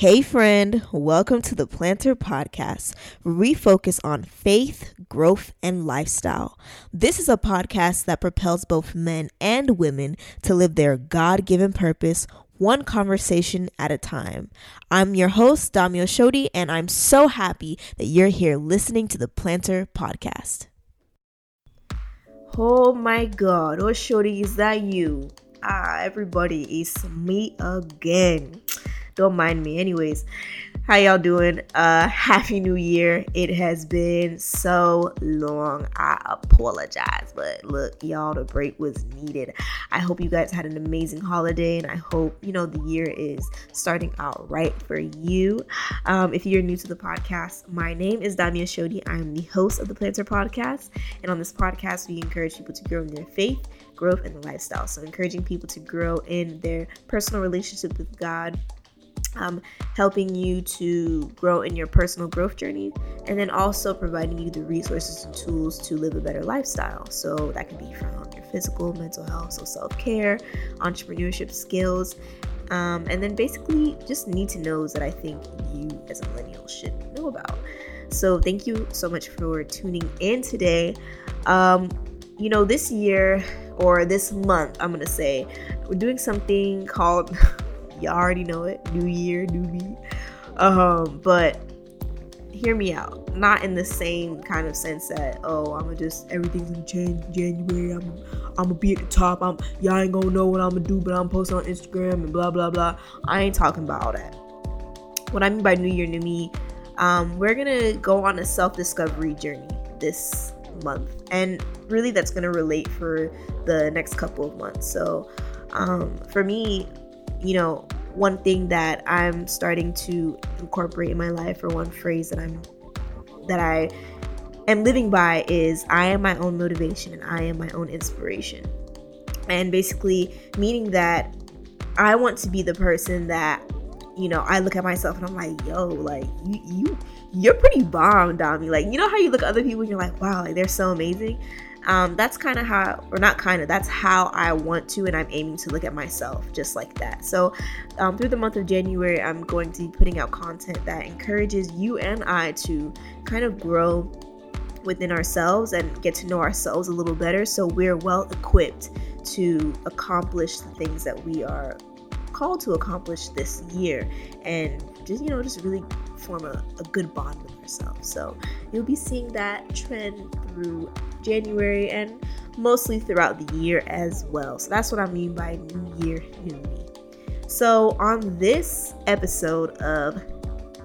Hey, friend, welcome to the Plannter Podcast, where we focus on faith, growth, and lifestyle. This is a podcast that propels both men and women to live their God given purpose one conversation at a time. I'm your host, Damio Shodi, and I'm so happy that you're here listening to the Plannter Podcast. Oh my God, oh Shodi, is that you? Ah, everybody, it's me again don't mind me. Anyways how y'all doing? Uh happy new year. It has been so long. I apologize but look y'all the break was needed. I hope you guys had an amazing holiday and i hope you know the year is starting out right for you. Um, if you're new to the podcast my name is damia shodi i'm the host of the plannter podcast and on this podcast we encourage people to grow in their faith growth and the lifestyle. So encouraging people to grow in their personal relationship with god um, helping you to grow in your personal growth journey, and then also providing you the resources and tools to live a better lifestyle. So that can be from your physical, mental health, so self care, entrepreneurship skills, um, and then basically just need to knows that I think you as a millennial should know about. So thank you so much for tuning in today. Um, you know, this year or this month, I'm gonna say, we're doing something called Y'all already know it. New year, new me. Um, but hear me out. Not in the same kind of sense that oh, I'ma just everything's gonna change in January. I'm I'm gonna be at the top. I'm y'all ain't gonna know what I'm gonna do, but I'm posting on Instagram and blah blah blah. I ain't talking about all that. What I mean by New Year, New Me, um, we're gonna go on a self discovery journey this month, and really that's gonna relate for the next couple of months. So, um, for me, you know, one thing that I'm starting to incorporate in my life, or one phrase that I'm that I am living by is I am my own motivation and I am my own inspiration. And basically meaning that I want to be the person that, you know, I look at myself and I'm like, yo, like you you you're pretty bomb, Dami. Like, you know how you look at other people and you're like, wow, like they're so amazing um, that's kind of how or not kind of that's how i want to and i'm aiming to look at myself just like that. So um, through the month of january i'm going to be putting out content that encourages you and i to kind of grow within ourselves and get to know ourselves a little better. So we're well equipped to accomplish the things that we are called to accomplish this year. And just you know just really form a, a good bond with yourself so you'll be seeing that trend through January and mostly throughout the year as well. So that's what I mean by New Year, New Me. So on this episode of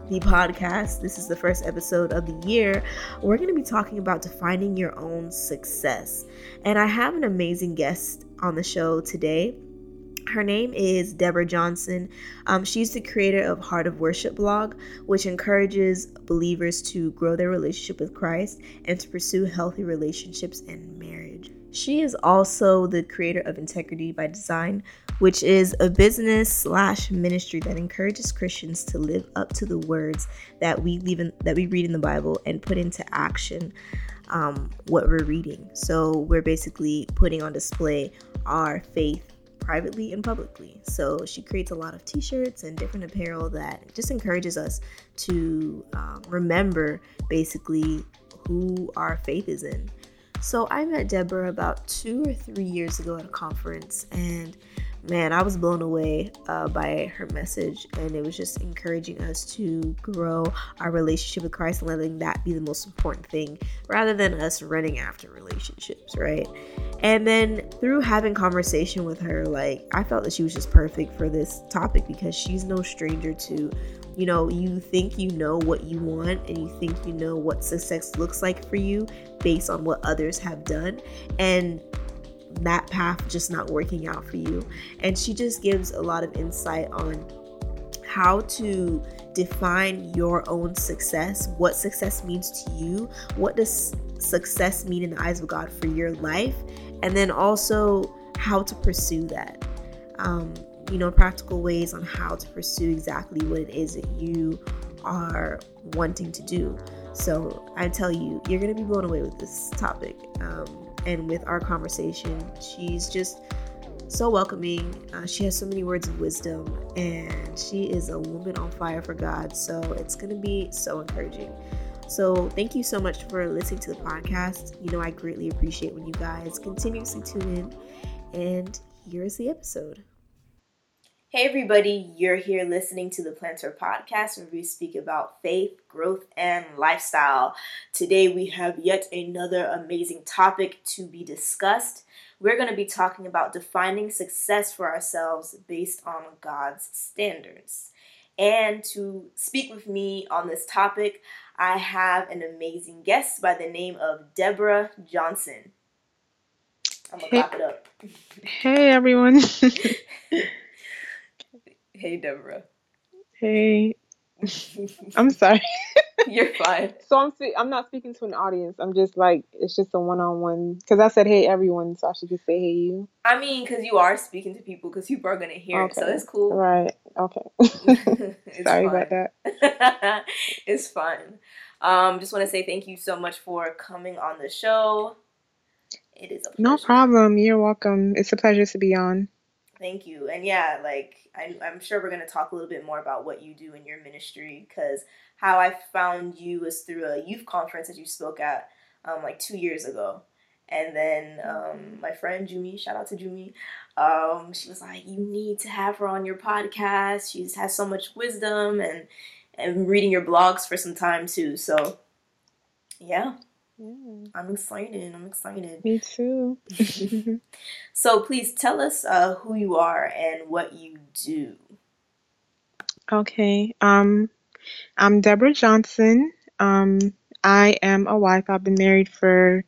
the podcast, this is the first episode of the year, we're going to be talking about defining your own success. And I have an amazing guest on the show today. Her name is Deborah Johnson. Um, she's the creator of Heart of Worship blog, which encourages believers to grow their relationship with Christ and to pursue healthy relationships and marriage. She is also the creator of Integrity by Design, which is a business slash ministry that encourages Christians to live up to the words that we leave in, that we read in the Bible and put into action um, what we're reading. So we're basically putting on display our faith privately and publicly. So she creates a lot of t shirts and different apparel that just encourages us to um, remember basically who our faith is in. So I met Deborah about two or three years ago at a conference, and man, I was blown away uh, by her message, and it was just encouraging us to grow our relationship with Christ and letting that be the most important thing rather than us running after relationships, right? And then through having conversation with her, like I felt that she was just perfect for this topic because she's no stranger to, you know, you think you know what you want and you think you know what success looks like for you based on what others have done. And that path just not working out for you. And she just gives a lot of insight on how to define your own success, what success means to you, what does success mean in the eyes of God for your life, and then also how to pursue that. Um, you know, practical ways on how to pursue exactly what it is that you are wanting to do. So I tell you, you're going to be blown away with this topic. Um, and with our conversation. She's just so welcoming. Uh, she has so many words of wisdom, and she is a woman on fire for God. So it's going to be so encouraging. So thank you so much for listening to the podcast. You know, I greatly appreciate when you guys continuously tune in. And here's the episode. Hey, everybody, you're here listening to the Plannter Podcast where we speak about faith, growth, and lifestyle. Today, we have yet another amazing topic to be discussed. We're going to be talking about defining success for ourselves based on God's standards. And to speak with me on this topic, I have an amazing guest by the name of Deborah Johnson. I'm gonna hey. clap it up. Hey everyone. hey Deborah. Hey. I'm sorry. You're fine. So I'm I'm not speaking to an audience. I'm just like it's just a one on one because I said hey everyone, so I should just say hey you. I mean, because you are speaking to people, because people are gonna hear okay. it, so it's cool. Right. Okay. Sorry about that. it's fine. Um, just want to say thank you so much for coming on the show. It is a pleasure. no problem. You're welcome. It's a pleasure to be on. Thank you. And yeah, like I, I'm sure we're gonna talk a little bit more about what you do in your ministry because how I found you was through a youth conference that you spoke at um, like two years ago. And then um, my friend Jumi, shout out to Jumi, um, she was like, "You need to have her on your podcast. She has so much wisdom, and and reading your blogs for some time too. So, yeah, yeah. I'm excited. I'm excited. Me too. so please tell us uh, who you are and what you do. Okay. Um, I'm Deborah Johnson. Um, I am a wife. I've been married for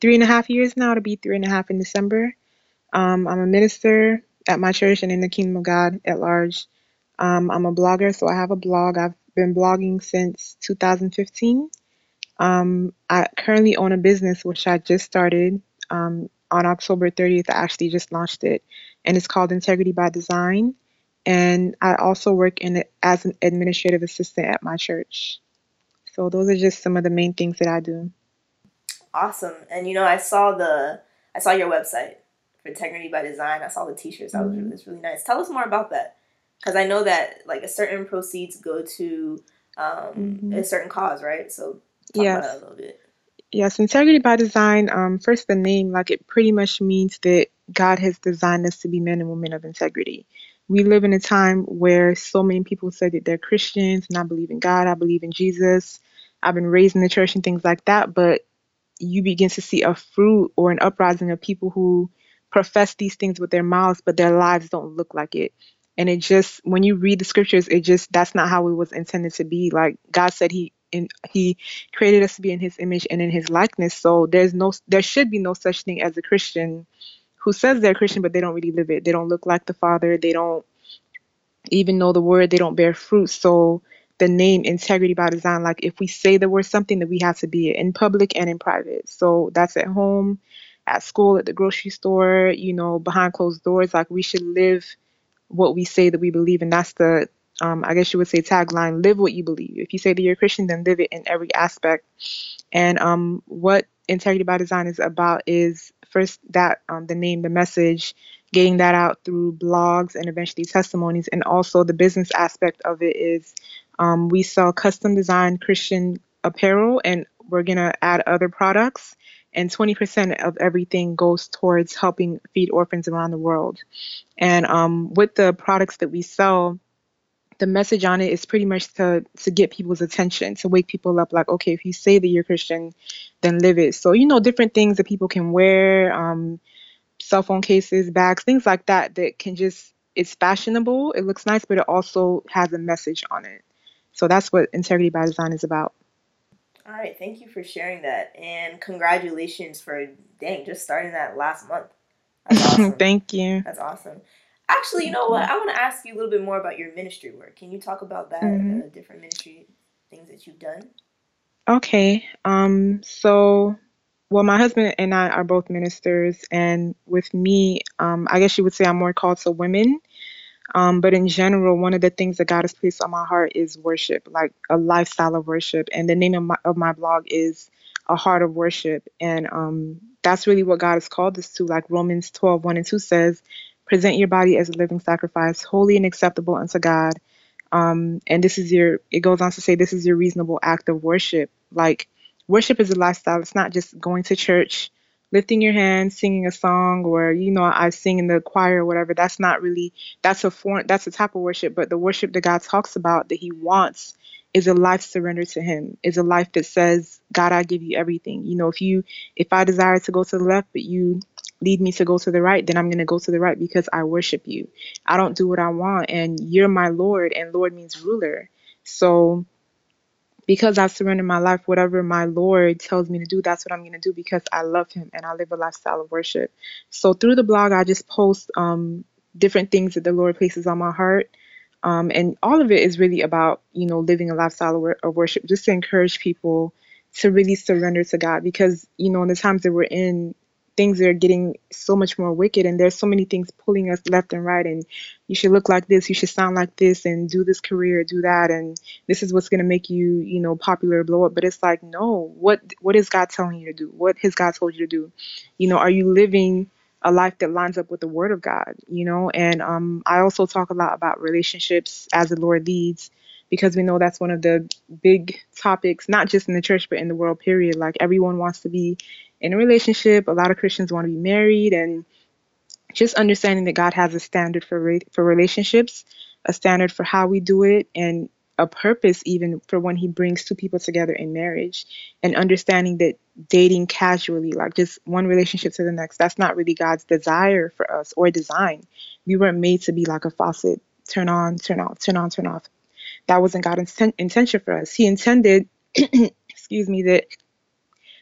three and a half years now, to be three and a half in December. Um, I'm a minister at my church and in the kingdom of God at large. Um, I'm a blogger, so I have a blog. I've been blogging since 2015. Um, I currently own a business which I just started um, on October 30th. I actually just launched it, and it's called Integrity by Design. And I also work in it as an administrative assistant at my church. So those are just some of the main things that I do. Awesome. And you know, I saw the I saw your website for Integrity by Design. I saw the T-shirts. That was mm-hmm. really, really nice. Tell us more about that, because I know that like a certain proceeds go to um, mm-hmm. a certain cause, right? So talk yes. about that a little bit. Yes, integrity by design. Um, first, the name, like it pretty much means that God has designed us to be men and women of integrity. We live in a time where so many people say that they're Christians and I believe in God, I believe in Jesus, I've been raised in the church and things like that, but you begin to see a fruit or an uprising of people who profess these things with their mouths, but their lives don't look like it. And it just, when you read the scriptures, it just, that's not how it was intended to be. Like God said, He in, he created us to be in his image and in his likeness. So there's no there should be no such thing as a christian who says they're christian but they don't really live it. They don't look like the father. They don't even know the word. They don't bear fruit. So the name integrity by design like if we say that we're something that we have to be in public and in private. So that's at home at school at the grocery store you know behind closed doors. Like we should live what we say that we believe and that's the um, I guess you would say tagline, live what you believe. If you say that you're a Christian, then live it in every aspect. And um, what Integrity by Design is about is first that um, the name, the message, getting that out through blogs and eventually testimonies. And also the business aspect of it is um, we sell custom designed Christian apparel and we're going to add other products. And 20% of everything goes towards helping feed orphans around the world. And um, with the products that we sell, the message on it is pretty much to to get people's attention, to wake people up. Like, okay, if you say that you're Christian, then live it. So you know, different things that people can wear, um, cell phone cases, bags, things like that. That can just it's fashionable, it looks nice, but it also has a message on it. So that's what Integrity by Design is about. All right, thank you for sharing that, and congratulations for dang just starting that last month. Awesome. thank you. That's awesome. Actually, you know what? I want to ask you a little bit more about your ministry work. Can you talk about that, mm-hmm. uh, different ministry things that you've done? Okay. Um. So, well, my husband and I are both ministers, and with me, um, I guess you would say I'm more called to women. Um, but in general, one of the things that God has placed on my heart is worship, like a lifestyle of worship. And the name of my of my blog is a heart of worship, and um, that's really what God has called us to. Like Romans 12, 1 and 2 says, present your body as a living sacrifice, holy and acceptable unto God. Um, and this is your, it goes on to say, this is your reasonable act of worship. Like, worship is a lifestyle. It's not just going to church, lifting your hands, singing a song, or, you know, I sing in the choir or whatever. That's not really, that's a form, that's a type of worship. But the worship that God talks about, that He wants, is a life surrendered to him is a life that says god i give you everything you know if you if i desire to go to the left but you lead me to go to the right, then I'm going to go to the right because I worship you. I don't do what I want, and you're my Lord, and Lord means ruler. So, because I surrender my life, whatever my Lord tells me to do, that's what I'm going to do because I love Him and I live a lifestyle of worship. So, through the blog, I just post um, different things that the Lord places on my heart. Um, and all of it is really about, you know, living a lifestyle of, of worship, just to encourage people to really surrender to God because, you know, in the times that we're in, things are getting so much more wicked and there's so many things pulling us left and right and you should look like this you should sound like this and do this career do that and this is what's going to make you you know popular blow up. But it's like no what what is god telling you to do? What has god told you to do? You know are you living a life that lines up with the word of god you know? And um i also talk a lot about relationships as the lord leads because we know that's one of the big topics, not just in the church, but in the world, period. Like everyone wants to be in a relationship. A lot of Christians want to be married, and just understanding that God has a standard for re- for relationships, a standard for how we do it, and a purpose even for when He brings two people together in marriage, and understanding that dating casually, like just one relationship to the next, that's not really God's desire for us or design. We weren't made to be like a faucet, turn on, turn off, turn on, turn off. That wasn't God's intention for us. He intended, excuse me, that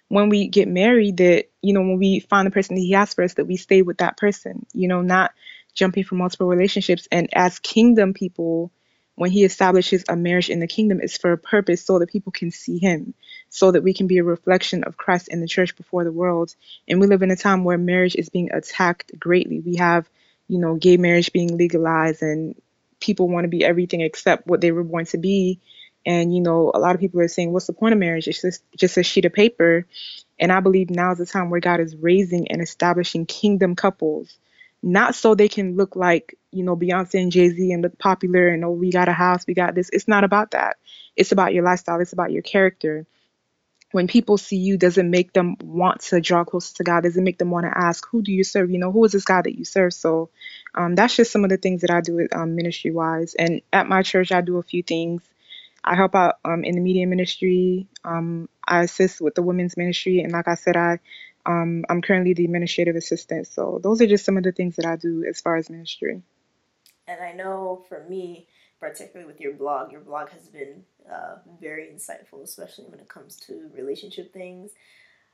when we get married that you know when we find the person that he has for us that we stay with that person you know not jumping from multiple relationships. And as kingdom people when he establishes a marriage in the kingdom it's for a purpose so that people can see him so that we can be a reflection of christ in the church before the world. And we live in a time where marriage is being attacked greatly. We have you know gay marriage being legalized and people want to be everything except what they were born to be and you know, a lot of people are saying, "What's the point of marriage? It's just just a sheet of paper." And I believe now is the time where God is raising and establishing kingdom couples, not so they can look like you know Beyonce and Jay Z and look popular and oh we got a house, we got this. It's not about that. It's about your lifestyle. It's about your character. When people see you, does it make them want to draw closer to God? Does it make them want to ask, "Who do you serve?" You know, who is this God that you serve? So, um, that's just some of the things that I do um, ministry wise. And at my church, I do a few things. I help out um, in the media ministry. Um, I assist with the women's ministry, and like I said, I um, I'm currently the administrative assistant. So those are just some of the things that I do as far as ministry. And I know for me, particularly with your blog, your blog has been uh, very insightful, especially when it comes to relationship things.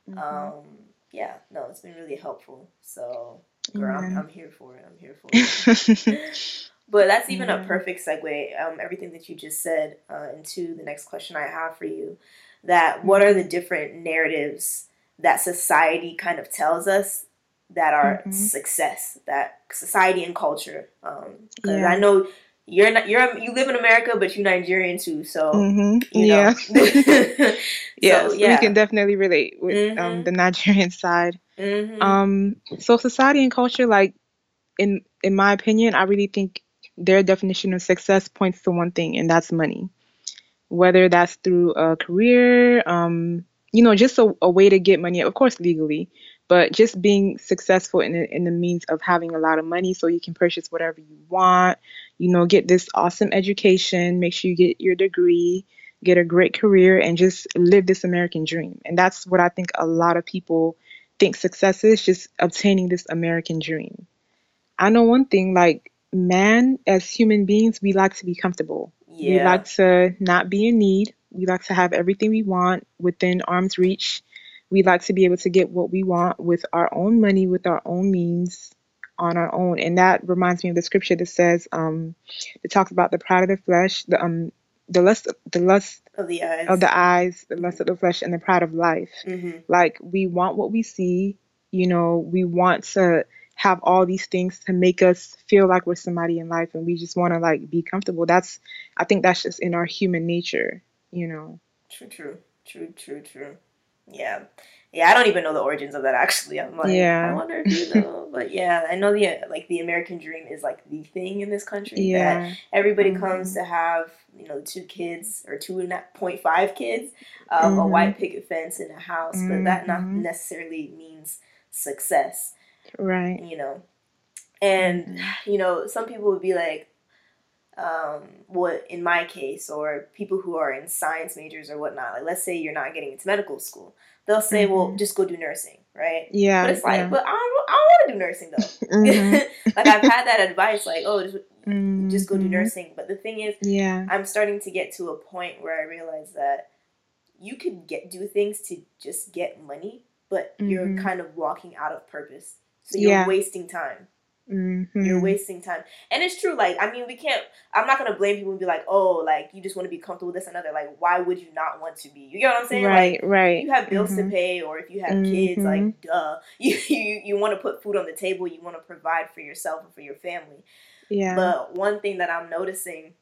Mm-hmm. Um, yeah, no, it's been really helpful. So, girl, I'm, I'm here for it. I'm here for it. But that's even mm-hmm. a perfect segue, um, everything that you just said, uh, into the next question I have for you. That what are the different narratives that society kind of tells us that are mm-hmm. success, that society and culture? Because um, yeah. I know you're not you're you live in America, but you're Nigerian too. So mm-hmm. you know. yeah, yes, so, yeah, we can definitely relate with um, mm-hmm. the Nigerian side. Mm-hmm. Um, so society and culture, like in in my opinion, I really think their definition of success points to one thing, and that's money. Whether that's through a career, um, you know, just a, a, way to get money, of course, legally, but just being successful in in the means of having a lot of money so you can purchase whatever you want, you know, get this awesome education, make sure you get your degree, get a great career, and just live this American dream. And that's what I think a lot of people think success is just obtaining this American dream. I know one thing, like, man, as human beings, we like to be comfortable. Yeah. We like to not be in need. We like to have everything we want within arm's reach. We like to be able to get what we want with our own money, with our own means, on our own. And that reminds me of the scripture that says, um, it talks about the pride of the flesh, the um, the lust, the lust of the eyes, of the eyes, the lust of the flesh, and the pride of life. Mm-hmm. Like we want what we see. You know, we want to have all these things to make us feel like we're somebody in life and we just want to like be comfortable that's i think that's just in our human nature you know true true true true true Yeah. Yeah, I don't even know the origins of that actually. I'm like, Yeah. I wonder if you know. but yeah, I know the like the American dream is like the thing in this country that Yeah. everybody Mhm. comes to have, you know, two kids or two and a point five kids, um, a Mhm. white picket fence in a house, but that not Mhm. necessarily means success, Right. you know. And Mhm. you know, some people would be like, um, what in my case, or people who are in science majors or whatnot, like let's say you're not getting into medical school, they'll say, well, Mhm. just go do nursing, right? Yeah. But it's like, yeah. but I don't, I don't want to do nursing though. Mhm. like I've had that advice, like, oh, just, just go do Mhm. nursing. But the thing is, Yeah. I'm starting to get to a point where I realize that you could get do things to just get money, but you're Mhm. kind of walking out of purpose. So you're Yeah. wasting time. Mhm. You're wasting time. And it's true, like, I mean, we can't, I'm not going to blame people and be like, oh, like, you just want to be comfortable with this and other. Like, why would you not want to be? You get what I'm saying? Like, Right. Right. you have bills Mhm. to pay or if you have kids like Mhm. duh you you, you want to put food on the table you want to provide for yourself and for your family Yeah. but one thing that i'm noticing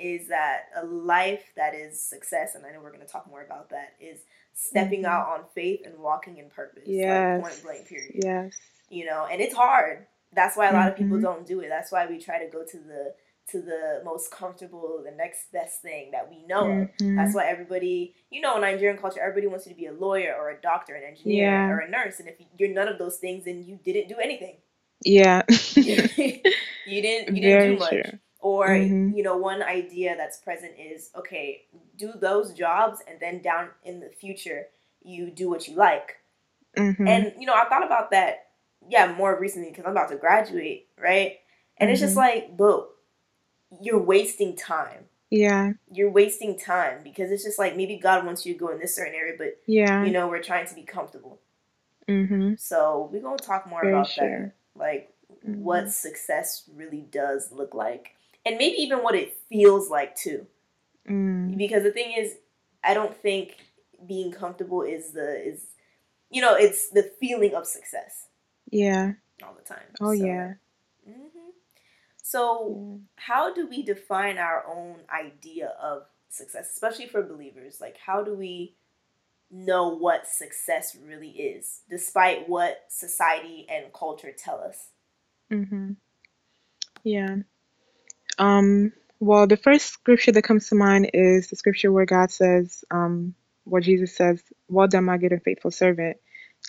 is that a life that is success and i know we're going to talk more about that is stepping Mhm. out on faith and walking in purpose Yes. like point blank period yes. You know and it's hard that's why a lot of people Mhm. don't do it that's why we try to go to the to the most comfortable the next best thing that we know Mhm. that's why everybody, you know, in Nigerian culture, everybody wants you to be a lawyer or a doctor, an engineer, Yeah. or a nurse. And if you're none of those things, then you didn't do anything. Yeah. you didn't. You didn't Very do much. true. Or Mhm. you know, one idea that's present is okay, do those jobs, and then down in the future, you do what you like. Mhm. And you know, I thought about that, yeah, more recently because I'm about to graduate, right? And it's just Mhm. like, but you're wasting time yeah. you're wasting time because it's just like maybe God wants you to go in this certain area, but Yeah. you know we're trying to be comfortable. Mhm. So we're gonna talk more about sure. that, like what Mhm. success really does look like, and maybe even what it feels like too. Mm. Because the thing is, I don't think being comfortable is the is, you know, it's the feeling of success Yeah. all the time. Oh So, yeah. mhm. So how do we define our own idea of success, especially for believers? Like, how do we know what success really is, despite what society and culture tell us? Mhm. Yeah. Um. Well, the first scripture that comes to mind is the scripture where God says, um, where Jesus says, "Well done, my good and faithful servant.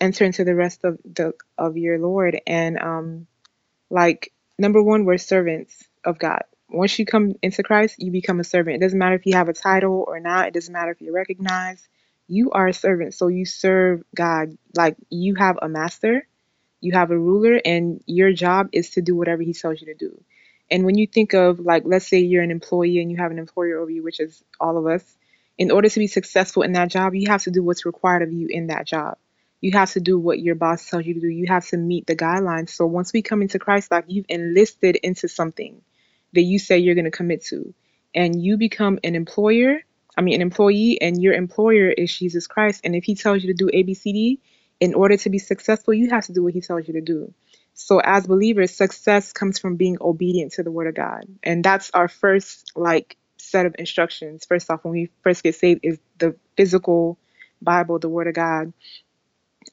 Enter into the rest of the of your Lord." And um, like number one, we're servants of God. Once you come into Christ, you become a servant. It doesn't matter if you have a title or not. It doesn't matter if you're recognized. You are a servant, so you serve God. Like you have a master, you have a ruler, and your job is to do whatever He tells you to do. And when you think of like, let's say you're an employee and you have an employer over you, which is all of us, in order to be successful in that job, you have to do what's required of you in that job. You have to do what your boss tells you to do. You have to meet the guidelines. So once we come into Christ, like you've enlisted into something that you say you're going to commit to, and you become an employer, I mean, an employee, and your employer is Jesus Christ. And if he tells you to do A, B, C, D, in order to be successful, you have to do what he tells you to do. So as believers, success comes from being obedient to the word of God. And that's our first like set of instructions. First off, when we first get saved is the physical Bible, the word of God.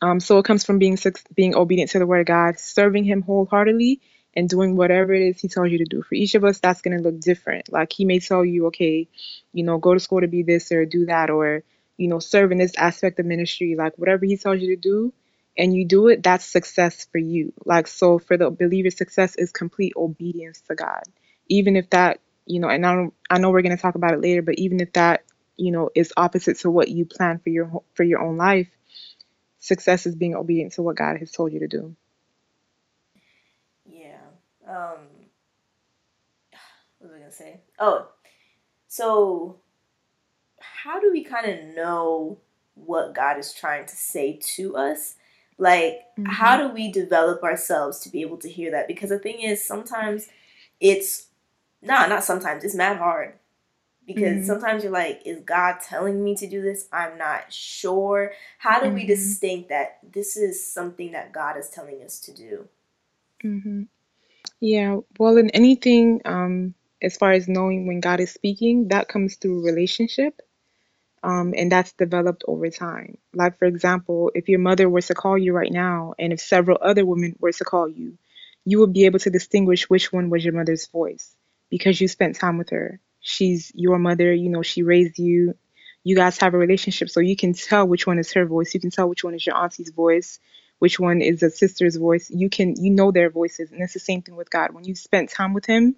Um, so it comes from being being obedient to the word of God, serving him wholeheartedly and doing whatever it is he tells you to do. For each of us, that's going to look different. Like he may tell you, okay, you know, go to school to be this or do that, or, you know, serve in this aspect of ministry. Like whatever he tells you to do and you do it, that's success for you. Like, so for the believer, success is complete obedience to God. Even if that, you know, and I, don't, I know we're going to talk about it later, but even if that, you know, is opposite to what you plan for your, for your own life, success is being obedient to what God has told you to do. Yeah. Um. What was I gonna say? Oh, so how do we kind of know what God is trying to say to us? Like, how do we develop ourselves to be able to hear that? Because the thing is, sometimes it's nah, not sometimes. It's mad hard because Mhm. sometimes you're like, is God telling me to do this? I'm not sure. How do we Mhm. distinct that this is something that God is telling us to do? hmm Yeah, well, in anything, um, as far as knowing when God is speaking, that comes through relationship. Um, and that's developed over time. Like, for example, if your mother were to call you right now, and if several other women were to call you, you would be able to distinguish which one was your mother's voice because you spent time with her. She's your mother, you know, she raised you. You guys have a relationship, so you can tell which one is her voice. You can tell which one is your auntie's voice, which one is a sister's voice. You can, you know their voices. And it's the same thing with God. When you spent time with Him,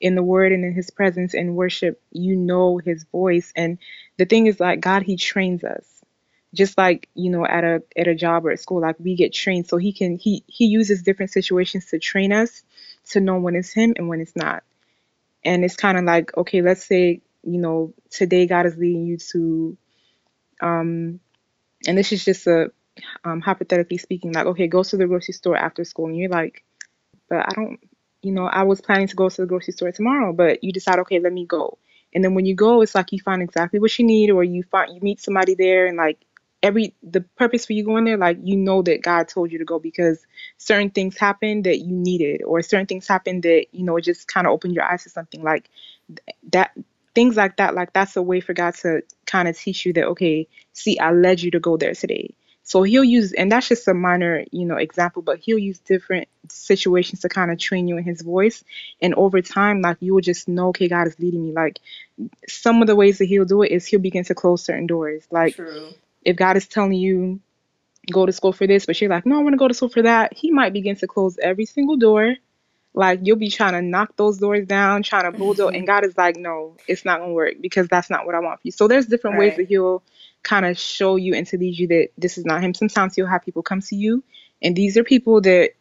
in the word and in his presence and worship, you know his voice. And the thing is like God, he trains us. Just like, you know, at a at a job or at school, like we get trained. So he can he he uses different situations to train us to know when it's him and when it's not. And it's kind of like, okay, let's say, you know, today God is leading you to um and this is just a um, hypothetically speaking, like, okay, go to the grocery store after school, and you're like, but I don't you know, I was planning to go to the grocery store tomorrow, but you decide, okay, let me go. And then when you go, it's like you find exactly what you need, or you find you meet somebody there, and like every the purpose for you going there, like you know that God told you to go because certain things happened that you needed, or certain things happened that you know just kind of opened your eyes to something like that. Things like that, like that's a way for God to kind of teach you that, okay, see, I led you to go there today. So he'll use, and that's just a minor, you know, example, but he'll use different situations to kind of train you in his voice. And over time, like you will just know, okay, God is leading me. Like some of the ways that he'll do it is he'll begin to close certain doors. Like True. If God is telling you, go to school for this, but you're like, no, I want to go to school for that, he might begin to close every single door like you'll be trying to knock those doors down, trying to bulldoze, and mm-hmm. God is like, no, it's not gonna work because that's not what I want for you. So there's different right. ways that He'll kind of show you and to lead you that this is not Him. Sometimes He'll have people come to you, and these are people that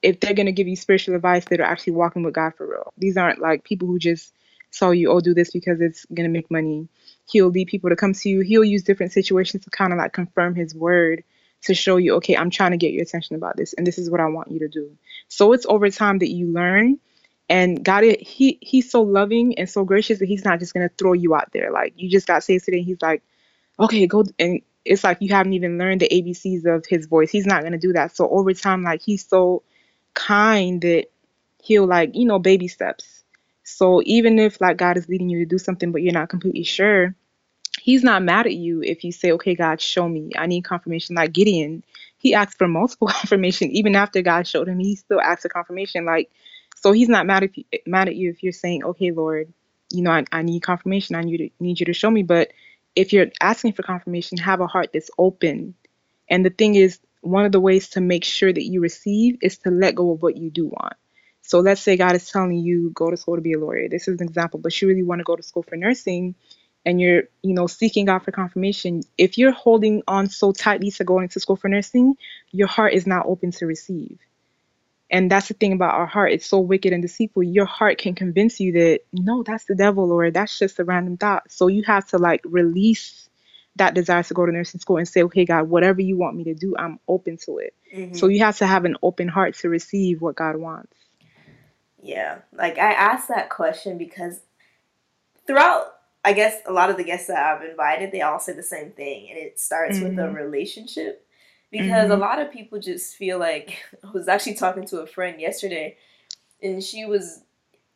if they're gonna give you spiritual advice, that are actually walking with God for real. These aren't like people who just saw you, oh, do this because it's gonna make money. He'll lead people to come to you. He'll use different situations to kind of like confirm His word to show you, okay, I'm trying to get your attention about this, and this is what I want you to do. So it's over time that you learn. And God, it, he he's so loving and so gracious that he's not just gonna throw you out there. Like you just got saved today, and he's like, okay, go. And it's like you haven't even learned the ABCs of his voice. He's not gonna do that. So over time, like he's so kind that he'll like you know baby steps. So even if like God is leading you to do something, but you're not completely sure, he's not mad at you if you say, okay, God, show me. I need confirmation. Like Gideon, he asked for multiple confirmation. Even after God showed him, he still asked for confirmation. Like, so he's not mad if you, mad at you if you're saying, okay, Lord, you know, I, I need confirmation. I need you to need you to show me. But if you're asking for confirmation, have a heart that's open. And the thing is, one of the ways to make sure that you receive is to let go of what you do want. So let's say God is telling you go to school to be a lawyer. This is an example, but you really want to go to school for nursing and you're, you know, seeking God for confirmation, if you're holding on so tightly to going to school for nursing, your heart is not open to receive. And that's the thing about our heart. It's so wicked and deceitful. Your heart can convince you that, no, that's the devil or that's just a random thought. So you have to like release that desire to go to nursing school and say, okay, God, whatever you want me to do, I'm open to it. Mm-hmm. So you have to have an open heart to receive what God wants. Yeah. Like I asked that question because throughout I guess a lot of the guests that I've invited, they all say the same thing, and it starts mm-hmm. with a mm-hmm. relationship. Because mm-hmm. a lot of people just feel like I was actually talking to a friend yesterday, and she was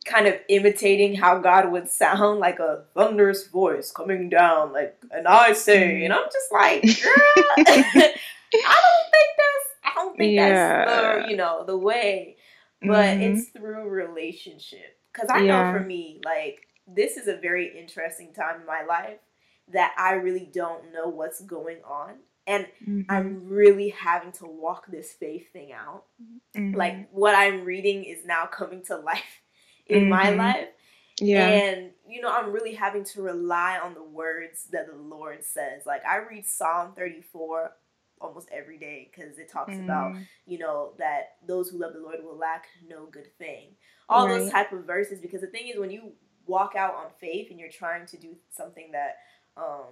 kind of imitating how God would sound, like a thunderous voice coming down, like, and I say, and I'm just like, girl, I don't think that's, I don't think yeah. that's the, you know, the way, but mm-hmm. it's through relationship. Because I yeah. know for me, like, this is a very interesting time in my life that I really don't know what's going on. And mm-hmm. I'm really having to walk this faith thing out. Mm-hmm. Like what I'm reading is now coming to life in mm-hmm. my life. Yeah. And, you know, I'm really having to rely on the words that the Lord says. Like, I read Psalm 34 almost every day because it talks about, mm. you know, that those who love the Lord will lack no good thing. All right. those type of verses. Because the thing is, when you walk out on faith and you're trying to do something that um,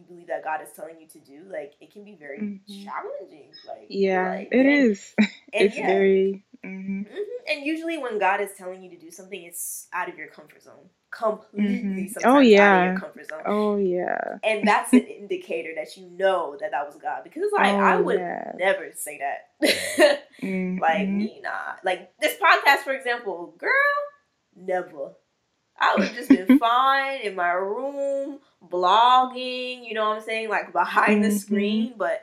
you believe that God is telling you to do, like it can be very mm-hmm. challenging. Like yeah, like, it and, is. And it's yeah. very. Mm-hmm. Mm-hmm. And usually, when God is telling you to do something, it's out of your comfort zone, completely. Mm-hmm. Oh yeah. comfort zone. Oh yeah. And that's an indicator that you know that that was God, because it's like oh, I would yeah. never say that. like me, nah. Like this podcast, for example, girl, never I would just been fine in my room, blogging, you know what I'm saying? Like behind mm-hmm. the screen, but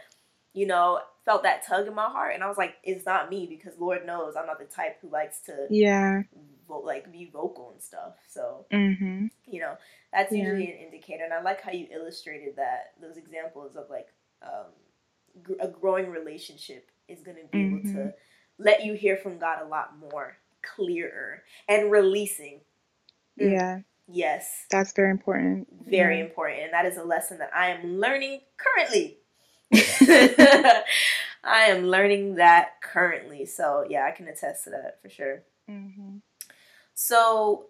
you know, felt that tug in my heart and I was like, it's not me because Lord knows I'm not the type who likes to Yeah. Vo- like be vocal and stuff. So mm-hmm. you know, that's yeah. usually an indicator. And I like how you illustrated that those examples of like um, gr- a growing relationship is going to be mm-hmm. able to mm-hmm. let you hear from God a lot more clearer and releasing. Mm. Yeah. Yes. That's very important. Very yeah. important. And that is a lesson that I am learning currently. I am learning that currently. So, yeah, I can attest to that for sure. Mm-hmm. So,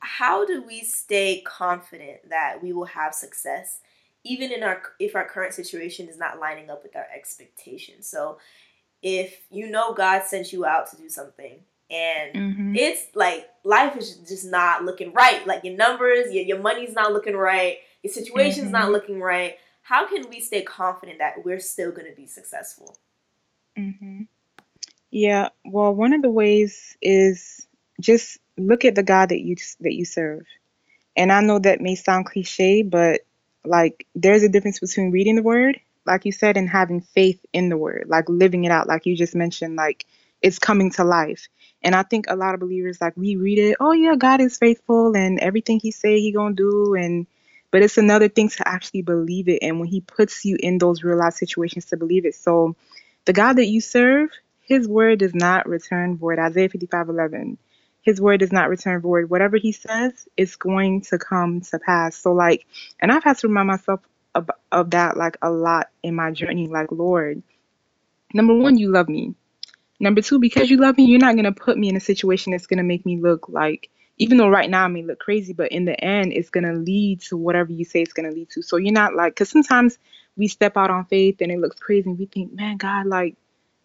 how do we stay confident that we will have success even in our if our current situation is not lining up with our expectations? So, if you know God sent you out to do something and mm-hmm. it's like life is just not looking right. Like your numbers, your, your money's not looking right, your situation's mm-hmm. not looking right. How can we stay confident that we're still going to be successful? Mm-hmm. Yeah, well, one of the ways is just look at the God that you that you serve. And I know that may sound cliche, but like there's a difference between reading the word, like you said, and having faith in the word, like living it out, like you just mentioned, like it's coming to life. And I think a lot of believers like we read it, oh yeah, God is faithful and everything he say he going to do and but it's another thing to actually believe it and when he puts you in those real life situations to believe it. So the God that you serve, his word does not return void. Isaiah 55:11. His word does not return void. Whatever he says, it's going to come to pass. So like and I've had to remind myself of, of that like a lot in my journey like Lord, number 1, you love me. Number two, because you love me, you're not gonna put me in a situation that's gonna make me look like, even though right now I may look crazy, but in the end, it's gonna lead to whatever you say it's gonna lead to. So you're not like, because sometimes we step out on faith and it looks crazy, and we think, man, God, like,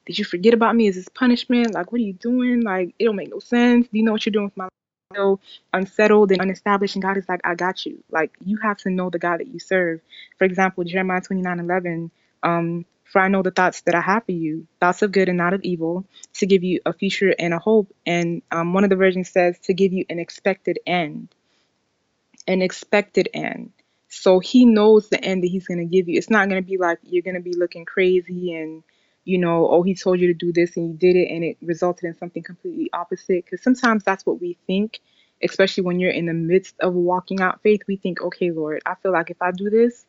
did you forget about me? Is this punishment? Like, what are you doing? Like, it don't make no sense. Do you know what you're doing with my life? So unsettled and unestablished, and God is like, I got you. Like, you have to know the God that you serve. For example, Jeremiah 29 11. Um, for I know the thoughts that I have for you, thoughts of good and not of evil, to give you a future and a hope. And um, one of the versions says to give you an expected end. An expected end. So he knows the end that he's going to give you. It's not going to be like you're going to be looking crazy and, you know, oh, he told you to do this and you did it and it resulted in something completely opposite. Because sometimes that's what we think, especially when you're in the midst of walking out faith. We think, okay, Lord, I feel like if I do this,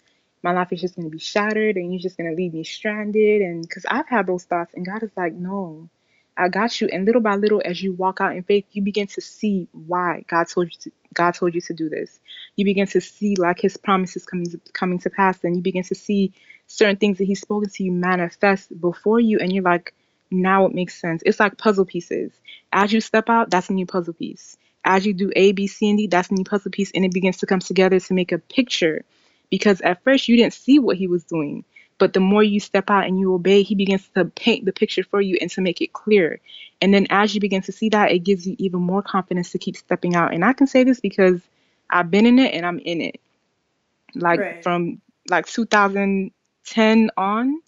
my life is just going to be shattered and you're just going to leave me stranded. And because I've had those thoughts, and God is like, no, I got you. And little by little, as you walk out in faith, you begin to see why God told you to. God told you to do this. You begin to see like His promises coming to, coming to pass, and you begin to see certain things that He's spoken to you manifest before you, and you're like, now it makes sense. It's like puzzle pieces. As you step out, that's a new puzzle piece. As you do A, B, C, and D, that's a new puzzle piece, and it begins to come together to make a picture because at first you didn't see what he was doing. But the more you step out and you obey, he begins to paint the picture for you and to make it clear. And then as you begin to see that, it gives you even more confidence to keep stepping out. And I can say this because I've been in it and I'm in it. Like right. from like 2010 on,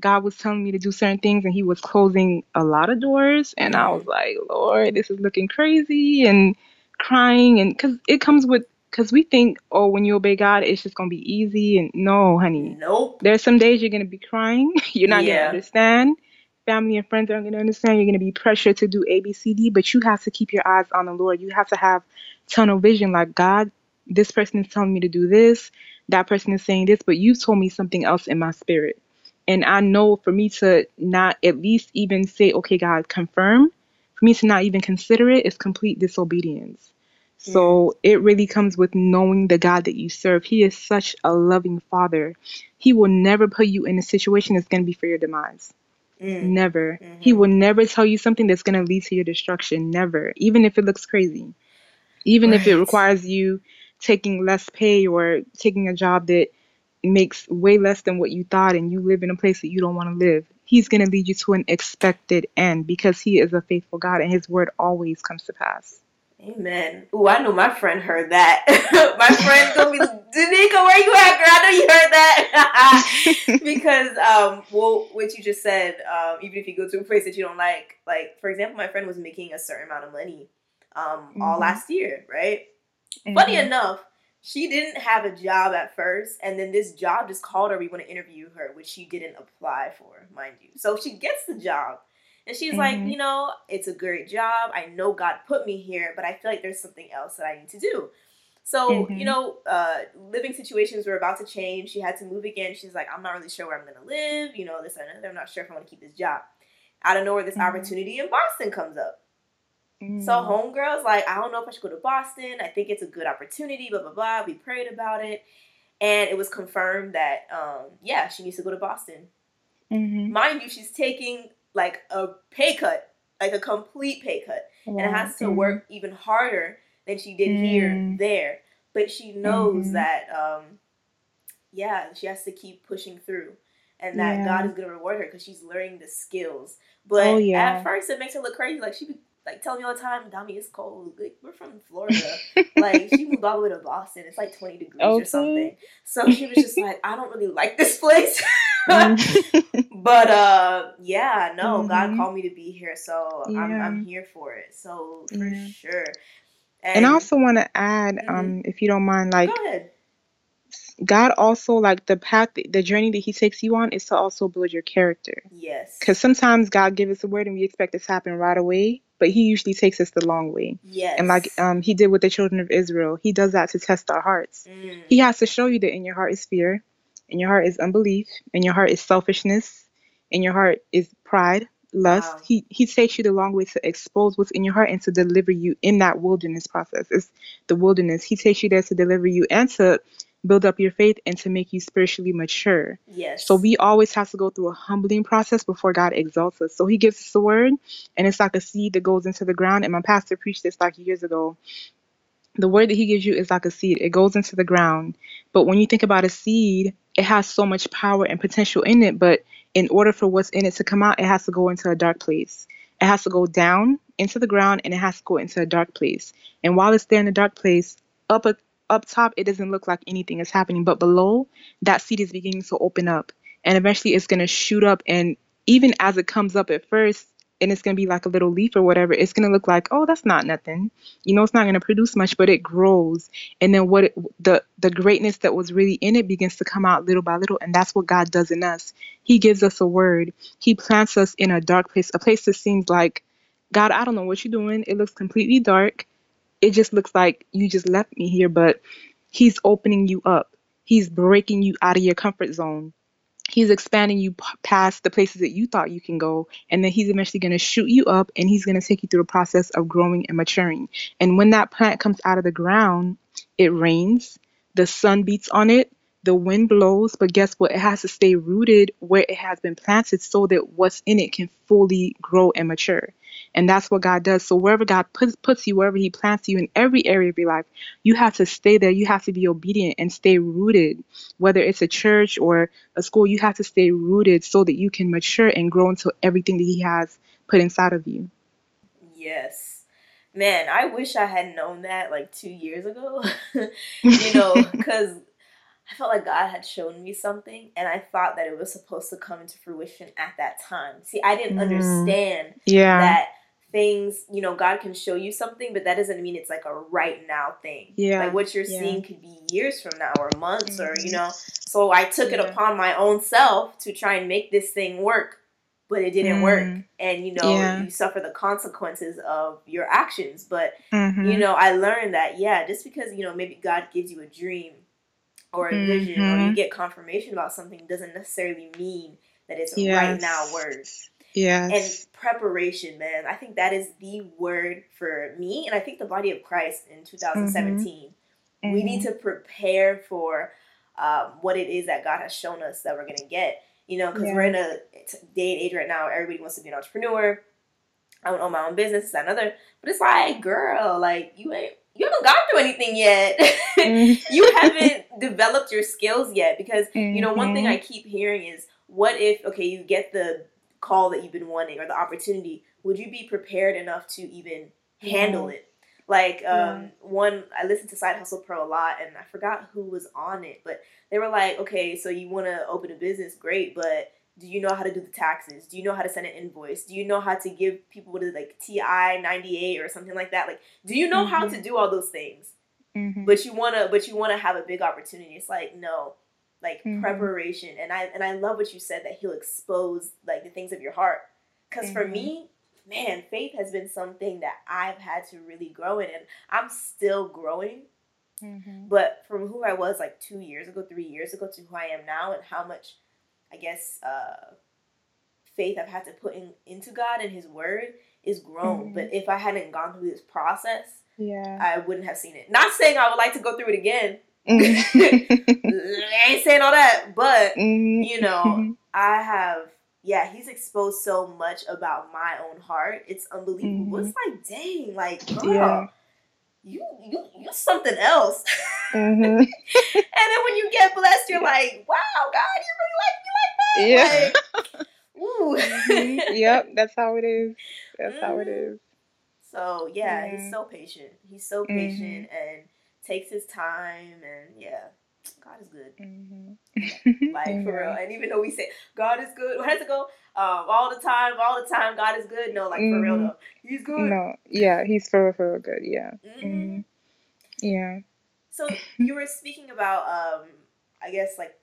God was telling me to do certain things and he was closing a lot of doors. And I was like, Lord, this is looking crazy and crying. And because it comes with because we think, oh, when you obey God, it's just gonna be easy. And no, honey. Nope. There's some days you're gonna be crying. you're not yeah. gonna understand. Family and friends aren't gonna understand. You're gonna be pressured to do A, B, C, D. But you have to keep your eyes on the Lord. You have to have tunnel vision. Like God, this person is telling me to do this. That person is saying this, but you told me something else in my spirit. And I know for me to not at least even say, okay, God, confirm, for me to not even consider it is complete disobedience. So it really comes with knowing the God that you serve. He is such a loving father. He will never put you in a situation that's going to be for your demise. Mm. Never. Mm-hmm. He will never tell you something that's going to lead to your destruction. Never. Even if it looks crazy. Even right. if it requires you taking less pay or taking a job that makes way less than what you thought and you live in a place that you don't want to live. He's going to lead you to an expected end because he is a faithful God and his word always comes to pass. Amen. Ooh, I know my friend heard that. my friend's gonna be Danica, where you at, girl? I know you heard that. because um, well, what you just said, um, even if you go to a place that you don't like, like for example, my friend was making a certain amount of money um mm-hmm. all last year, right? Mm-hmm. Funny enough, she didn't have a job at first, and then this job just called her. We want to interview her, which she didn't apply for, mind you. So she gets the job, and she's mm-hmm. like, you know, it's a great job. I know God put me here, but I feel like there's something else that I need to do. So, mm-hmm. you know, uh, living situations were about to change. She had to move again. She's like, I'm not really sure where I'm going to live, you know, this and that. I'm not sure if I want to keep this job. Out of nowhere, this mm-hmm. opportunity in Boston comes up. So homegirl's like, I don't know if I should go to Boston. I think it's a good opportunity, blah, blah, blah. We prayed about it. And it was confirmed that, um, yeah, she needs to go to Boston. Mm-hmm. Mind you, she's taking like a pay cut, like a complete pay cut. Wow. And has to mm-hmm. work even harder than she did mm. here, there. But she knows mm-hmm. that, um, yeah, she has to keep pushing through and that yeah. God is going to reward her because she's learning the skills. But oh, yeah. at first, it makes her look crazy. Like she be like telling me all the time, Dami, it's cold. Like, we're from Florida. like she moved all the way to Boston. It's like 20 degrees okay. or something. So she was just like, I don't really like this place. Mm-hmm. but uh yeah, no, mm-hmm. God called me to be here, so yeah. I'm I'm here for it. So for yeah. sure. And, and, I also want to add, mm-hmm. um, if you don't mind, like God also like the path, the journey that He takes you on is to also build your character. Yes. Because sometimes God gives us a word and we expect it to happen right away, but He usually takes us the long way. Yes. And like um, He did with the children of Israel, He does that to test our hearts. Mm. He has to show you that in your heart is fear, in your heart is unbelief, in your heart is selfishness, in your heart is pride, lust. Wow. He He takes you the long way to expose what's in your heart and to deliver you in that wilderness process. It's the wilderness. He takes you there to deliver you and to build up your faith and to make you spiritually mature. Yes. So we always have to go through a humbling process before God exalts us. So he gives us a word and it's like a seed that goes into the ground. And my pastor preached this like years ago. The word that he gives you is like a seed. It goes into the ground. But when you think about a seed, it has so much power and potential in it. But in order for what's in it to come out, it has to go into a dark place. It has to go down into the ground and it has to go into a dark place. And while it's there in the dark place, up a, up top it doesn't look like anything is happening but below that seed is beginning to open up and eventually it's going to shoot up and even as it comes up at first and it's going to be like a little leaf or whatever it's going to look like oh that's not nothing. You know it's not going to produce much but it grows. And then what it, the the greatness that was really in it begins to come out little by little and that's what god does in us. He gives us a word. He plants us in a dark place a place that seems like god i don't know what you're doing. It looks completely dark. It just looks like you just left me here, but he's opening you up. He's breaking you out of your comfort zone. He's expanding you past the places that you thought you can go. And then he's eventually going to shoot you up and he's going to take you through the process of growing and maturing. And when that plant comes out of the ground, it rains, the sun beats on it, the wind blows, but guess what? It has to stay rooted where it has been planted so that what's in it can fully grow and mature. And that's what God does. So wherever God puts, puts you, wherever He plants you in every area of your life, you have to stay there. You have to be obedient and stay rooted. Whether it's a church or a school, you have to stay rooted so that you can mature and grow into everything that He has put inside of you. Yes. Man, I wish I had known that like two years ago. you know, because I felt like God had shown me something, and I thought that it was supposed to come into fruition at that time. See, I didn't mm. understand yeah. that things, you know, God can show you something, but that doesn't mean it's like a right now thing. Yeah. Like what you're yeah. seeing could be years from now or months mm-hmm. or, you know. So I took yeah. it upon my own self to try and make this thing work, but it didn't mm work. And, you know, yeah. you suffer the consequences of your actions. But, mm-hmm. you know, I learned that, yeah, just because, you know, maybe God gives you a dream or a mm-hmm. vision or you mm-hmm. get confirmation about something doesn't necessarily mean that it's yes. right now words. Yes. And preparation, man. I think that is the word for me and I think the body of Christ in 2017. Mm-hmm. We need mm-hmm. to prepare for um, what it is that God has shown us that we're going to get. You know, because yeah. we're in a day and age right now everybody wants to be an entrepreneur. I want to own my own business, that another. But it's like, girl, like, you ain't you haven't gone through anything yet. mm-hmm. you haven't developed your skills yet because mm-hmm. you know one thing I mm-hmm. keep hearing is what if okay you get the call that you've been wanting or the opportunity would you be prepared enough to even handle it like um, one i listened to side hustle pro a lot and i forgot who was on it but they were like okay so you want to open a business great but do you know how to do the taxes do you know how to send an invoice do you know how to give people what is like ti 98 or something like that like do you know mm-hmm. how to mm-hmm. do all those things mm-hmm. but you wanna but you wanna have a big opportunity. It's like no, like mm-hmm. preparation. And I and I love what you said that he'll expose like the things of your heart. Because for me, man, faith has been something that I've had to really grow in, and I'm still growing. Mm-hmm. But from who I was like two years ago, three years ago, to who I am now, and how much, I guess, uh, faith I've had to put in, into God and His Word is grown. Mm-hmm. But if I hadn't gone through this process, yeah, I wouldn't have seen it. Not saying I would like to go through it again. Mm-hmm. I ain't saying all that, but mm-hmm. you know, I have yeah, he's exposed so much about my own heart. It's unbelievable. Mm-hmm. It's like, dang, like, girl, yeah. you you you something else. Mm-hmm. and then when you get blessed, you're like, wow, God, you really like me like that. Yeah. Like, ooh. mm-hmm. Yep, that's how it is. That's how it is. So yeah, he's so patient. He's so patient mm-hmm. and takes his time and yeah. God is good. Mm-hmm. like for real. And even though we say God is good, how does it go? Um, all the time, all the time, God is good. No, like mm-hmm. for real mm-hmm. though, He's good. No, yeah, He's for real, for real good. Yeah. Mm-hmm. mm-hmm. Yeah. So you were speaking about, um, I guess like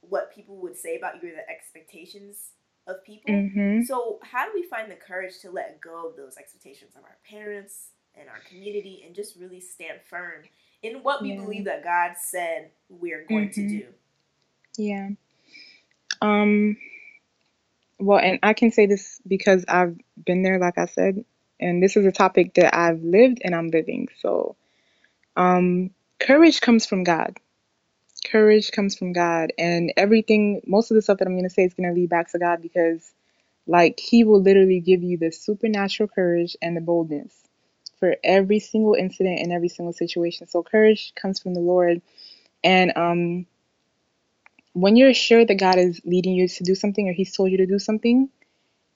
what people would say about you, the expectations of people. So how do we find the courage to let go of those expectations of our parents and our community and just really stand firm in what we yeah. believe that God said we're going mm-hmm. to do. Yeah. Um well, and I can say this because I've been there like I said, and this is a topic that I've lived and I'm living. So um courage comes from God. Courage comes from God and everything most of the stuff that I'm going to say is going to lead back to God because like he will literally give you the supernatural courage and the boldness for every single incident and every single situation. So courage comes from the Lord. And um, when you're sure that God is leading you to do something or He's told you to do something,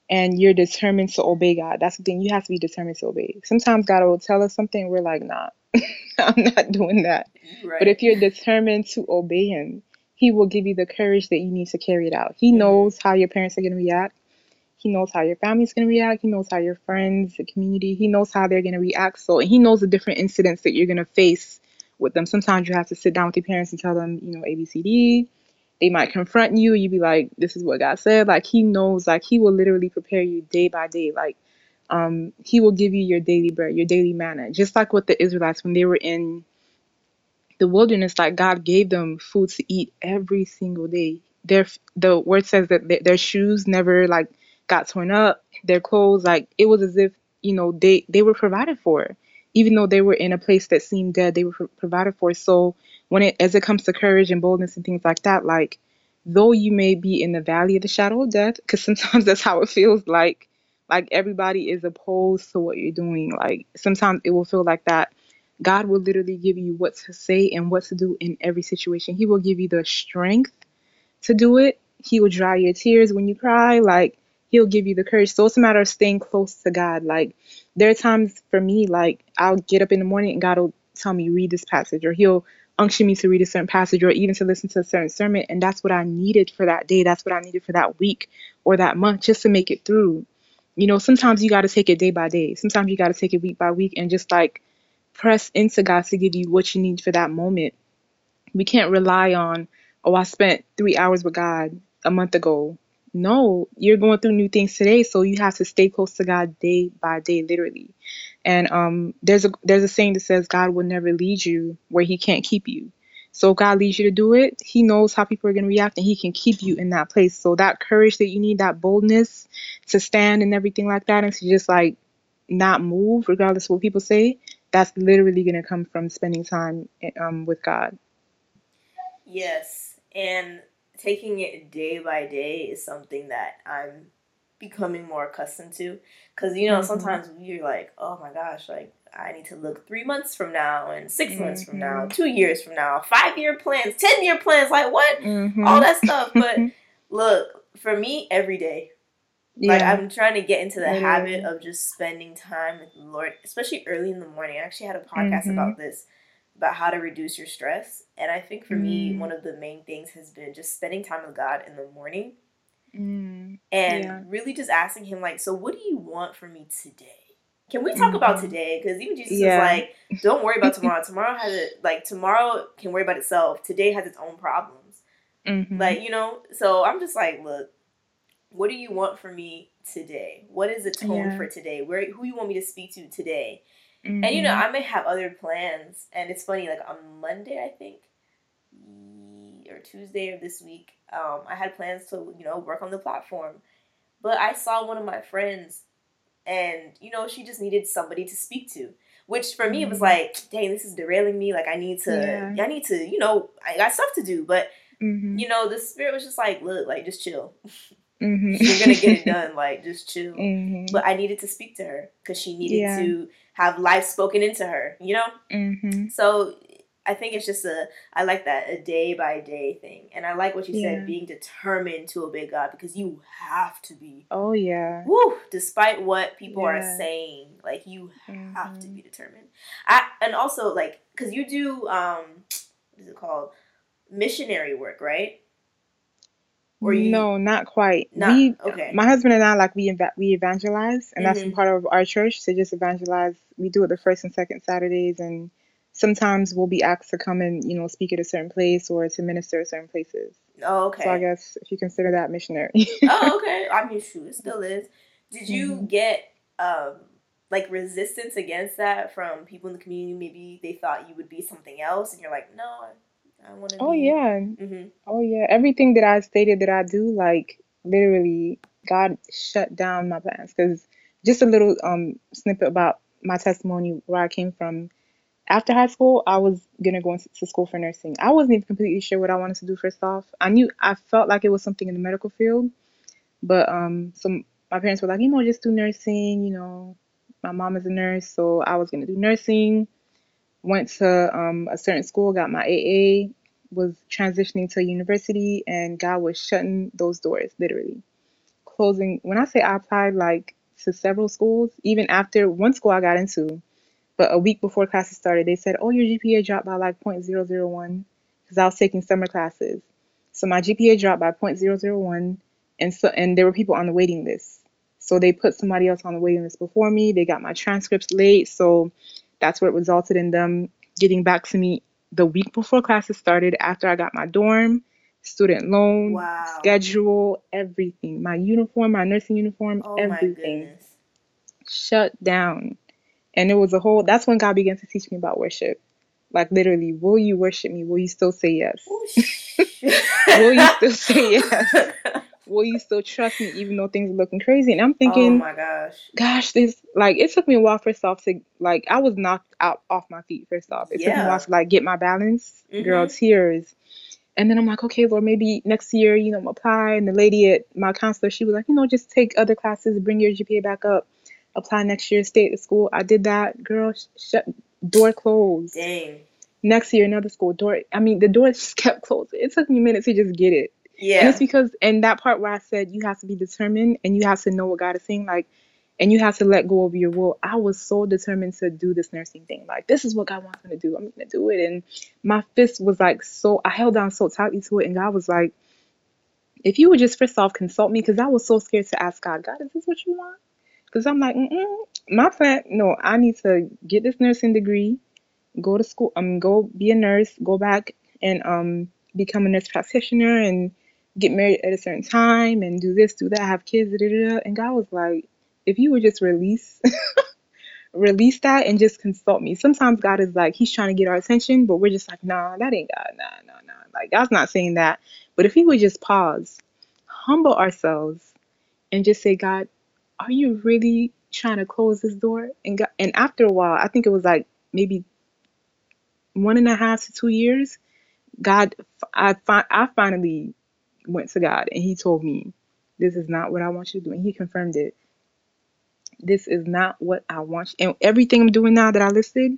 and you're determined to obey God, that's the thing. You have to be determined to obey. Sometimes God will tell us something, we're like, nah, I'm not doing that. Right. But if you're determined to obey Him, He will give you the courage that you need to carry it out. He mm-hmm. knows how your parents are going to react. He knows how your family's going to react. He knows how your friends, the community, he knows how they're going to react. So he knows the different incidents that you're going to face with them. Sometimes you have to sit down with your parents and tell them, you know, ABCD. They might confront you. You'd be like, this is what God said. Like he knows, like he will literally prepare you day by day. Like um, he will give you your daily bread, your daily manna. Just like with the Israelites when they were in the wilderness, like God gave them food to eat every single day. Their the word says that their shoes never like got torn up, their clothes, like it was as if, you know, they, they were provided for. Even though they were in a place that seemed dead, they were pro- provided for. So when it, as it comes to courage and boldness and things like that, like, though you may be in the valley of the shadow of death, because sometimes that's how it feels like, like everybody is opposed to what you're doing. Like sometimes it will feel like that. God will literally give you what to say and what to do in every situation. He will give you the strength to do it. He will dry your tears when you cry. Like he'll give you the courage. So it's a matter of staying close to God. Like there are times for me, like I'll get up in the morning and God will tell me read this passage, or He'll unction me to read a certain passage, or even to listen to a certain sermon, and that's what I needed for that day. That's what I needed for that week or that month, just to make it through. You know, sometimes you got to take it day by day. Sometimes you got to take it week by week, and just like press into God to give you what you need for that moment. We can't rely on, oh, I spent three hours with God a month ago no, you're going through new things today, so you have to stay close to God day by day, literally. And um, there's a there's a saying that says God will never lead you where He can't keep you. So if God leads you to do it, He knows how people are going to react, and He can keep you in that place. So that courage that you need, that boldness to stand and everything like that, and to just like not move regardless of what people say, that's literally going to come from spending time um, with God. Yes, and taking it day by day is something that I'm becoming more accustomed to. Because, you know, mm-hmm. sometimes you're like, oh my gosh, like, I need to look three months from now and 6 mm-hmm. months from now, mm-hmm. two years from now, five year plans, 10 year plans, like what? Mm-hmm. All that stuff. But look, for me, every day. Yeah. Like I'm trying to get into the habit of just spending time with the Lord, especially early in the morning. I actually had a podcast mm-hmm. about this about how to reduce your stress. And I think for mm. me, one of the main things has been just spending time with God in the morning mm. and yeah. really just asking Him, like, so what do you want from me today? Can we talk mm-hmm. about today? Because even Jesus yeah. is like, don't worry about tomorrow. tomorrow has it like tomorrow can worry about itself. Today has its own problems. Mm-hmm. Like you know, so I'm just like, look, what do you want from me today? What is the tone yeah. for today? Where who you want me to speak to today? Mm-hmm. And you know, mm-hmm. I may have other plans. And it's funny, like on Monday, I think, or Tuesday of this week, um, I had plans to you know work on the platform, but I saw one of my friends and you know she just needed somebody to speak to which for mm-hmm. me it was mm-hmm. like dang this is derailing me like i need to yeah. i need to you know i got stuff to do but mm-hmm. you know the spirit was just like look like just chill mm-hmm. you're gonna get it done like just chill mm-hmm. but i needed to speak to her because she needed yeah. to have life spoken into her you know mm-hmm. so I think it's just a I like that a day by day thing, and I like what you yeah. said, being determined to obey God because you have to be. Oh yeah. Woo! Despite what people yeah. are saying, like you mm-hmm. have to be mm-hmm. determined. I and also like because you do um, what is it called? Missionary work, right? Or you, no, not quite. Not, we, okay. My husband and I like we we evangelize, and mm-hmm. that's part of our church to just evangelize. We do it the first and second Saturdays, and sometimes we'll be asked to come and you know speak at a certain place or to minister at certain places. Oh, okay. So I guess if you consider that missionary. oh, okay. I mean, shoot, it still is. Did you mm-hmm. get um like resistance against that from people in the community? Maybe they thought you would be something else, and you're like, no, I want to. Oh be... yeah. Mm-hmm. Oh yeah. Everything that I stated that I do, like literally, God shut down my plans because just a little um snippet about my testimony where I came from after high school, I was gonna go into school for nursing. I wasn't even completely sure what I wanted to do first off. I knew I felt like it was something in the medical field, but um, so my parents were like, you know, just do nursing. You know, my mom is a nurse, so I was gonna do nursing. Went to um, a certain school, got my AA, was transitioning to university, and God was shutting those doors, literally closing. When I say I applied like to several schools, even after one school I got into but a week before classes started, they said, "Oh, your GPA dropped by like 0.001," because I was taking summer classes. So my GPA dropped by 0.001, and so and there were people on the waiting list. So they put somebody else on the waiting list before me. They got my transcripts late, so that's what it resulted in them getting back to me the week before classes started. After I got my dorm, student loan, wow. schedule, everything, my uniform, my nursing uniform, oh everything, shut down. And it was a whole, that's when God began to teach me about worship. Like literally, will you worship me? Will you still say yes? will you still say yes? will you still trust me even though things are looking crazy? And I'm thinking, oh my gosh, gosh, this like it took me a while first off to like I was knocked out off my feet first off. It yeah. took me a while to like get my balance, mm-hmm. girl, tears. And then I'm like, okay, Lord, maybe next year, you know, apply. And the lady at my counselor, she was like, you know, just take other classes, bring your GPA back up apply next year, stay at the school. I did that. Girl, shut door closed. Dang. Next year, another school door. I mean, the door just kept closing. It took me a minute to just get it. Yeah. And it's because, and that part where I said you have to be determined and you have to know what God is saying, like, and you have to let go of your will. I was so determined to do this nursing thing. Like, this is what God wants me to do. I'm going to do it. And my fist was like so, I held down so tightly to it. And God was like, if you would just first off consult me, because I was so scared to ask God, God, is this what you want? Because I'm like, Mm-mm, my plan, no, I need to get this nursing degree, go to school, um, go be a nurse, go back and um become a nurse practitioner and get married at a certain time and do this, do that, have kids, da, da, da. and God was like, if you would just release release that and just consult me. Sometimes God is like, He's trying to get our attention, but we're just like, nah, that ain't God, nah, nah, nah. Like God's not saying that. But if He would just pause, humble ourselves, and just say, God, are you really trying to close this door? And got, and after a while, I think it was like maybe one and a half to two years, God, I fi- I finally went to God and He told me, this is not what I want you to do, and He confirmed it. This is not what I want. You. And everything I'm doing now that I listed,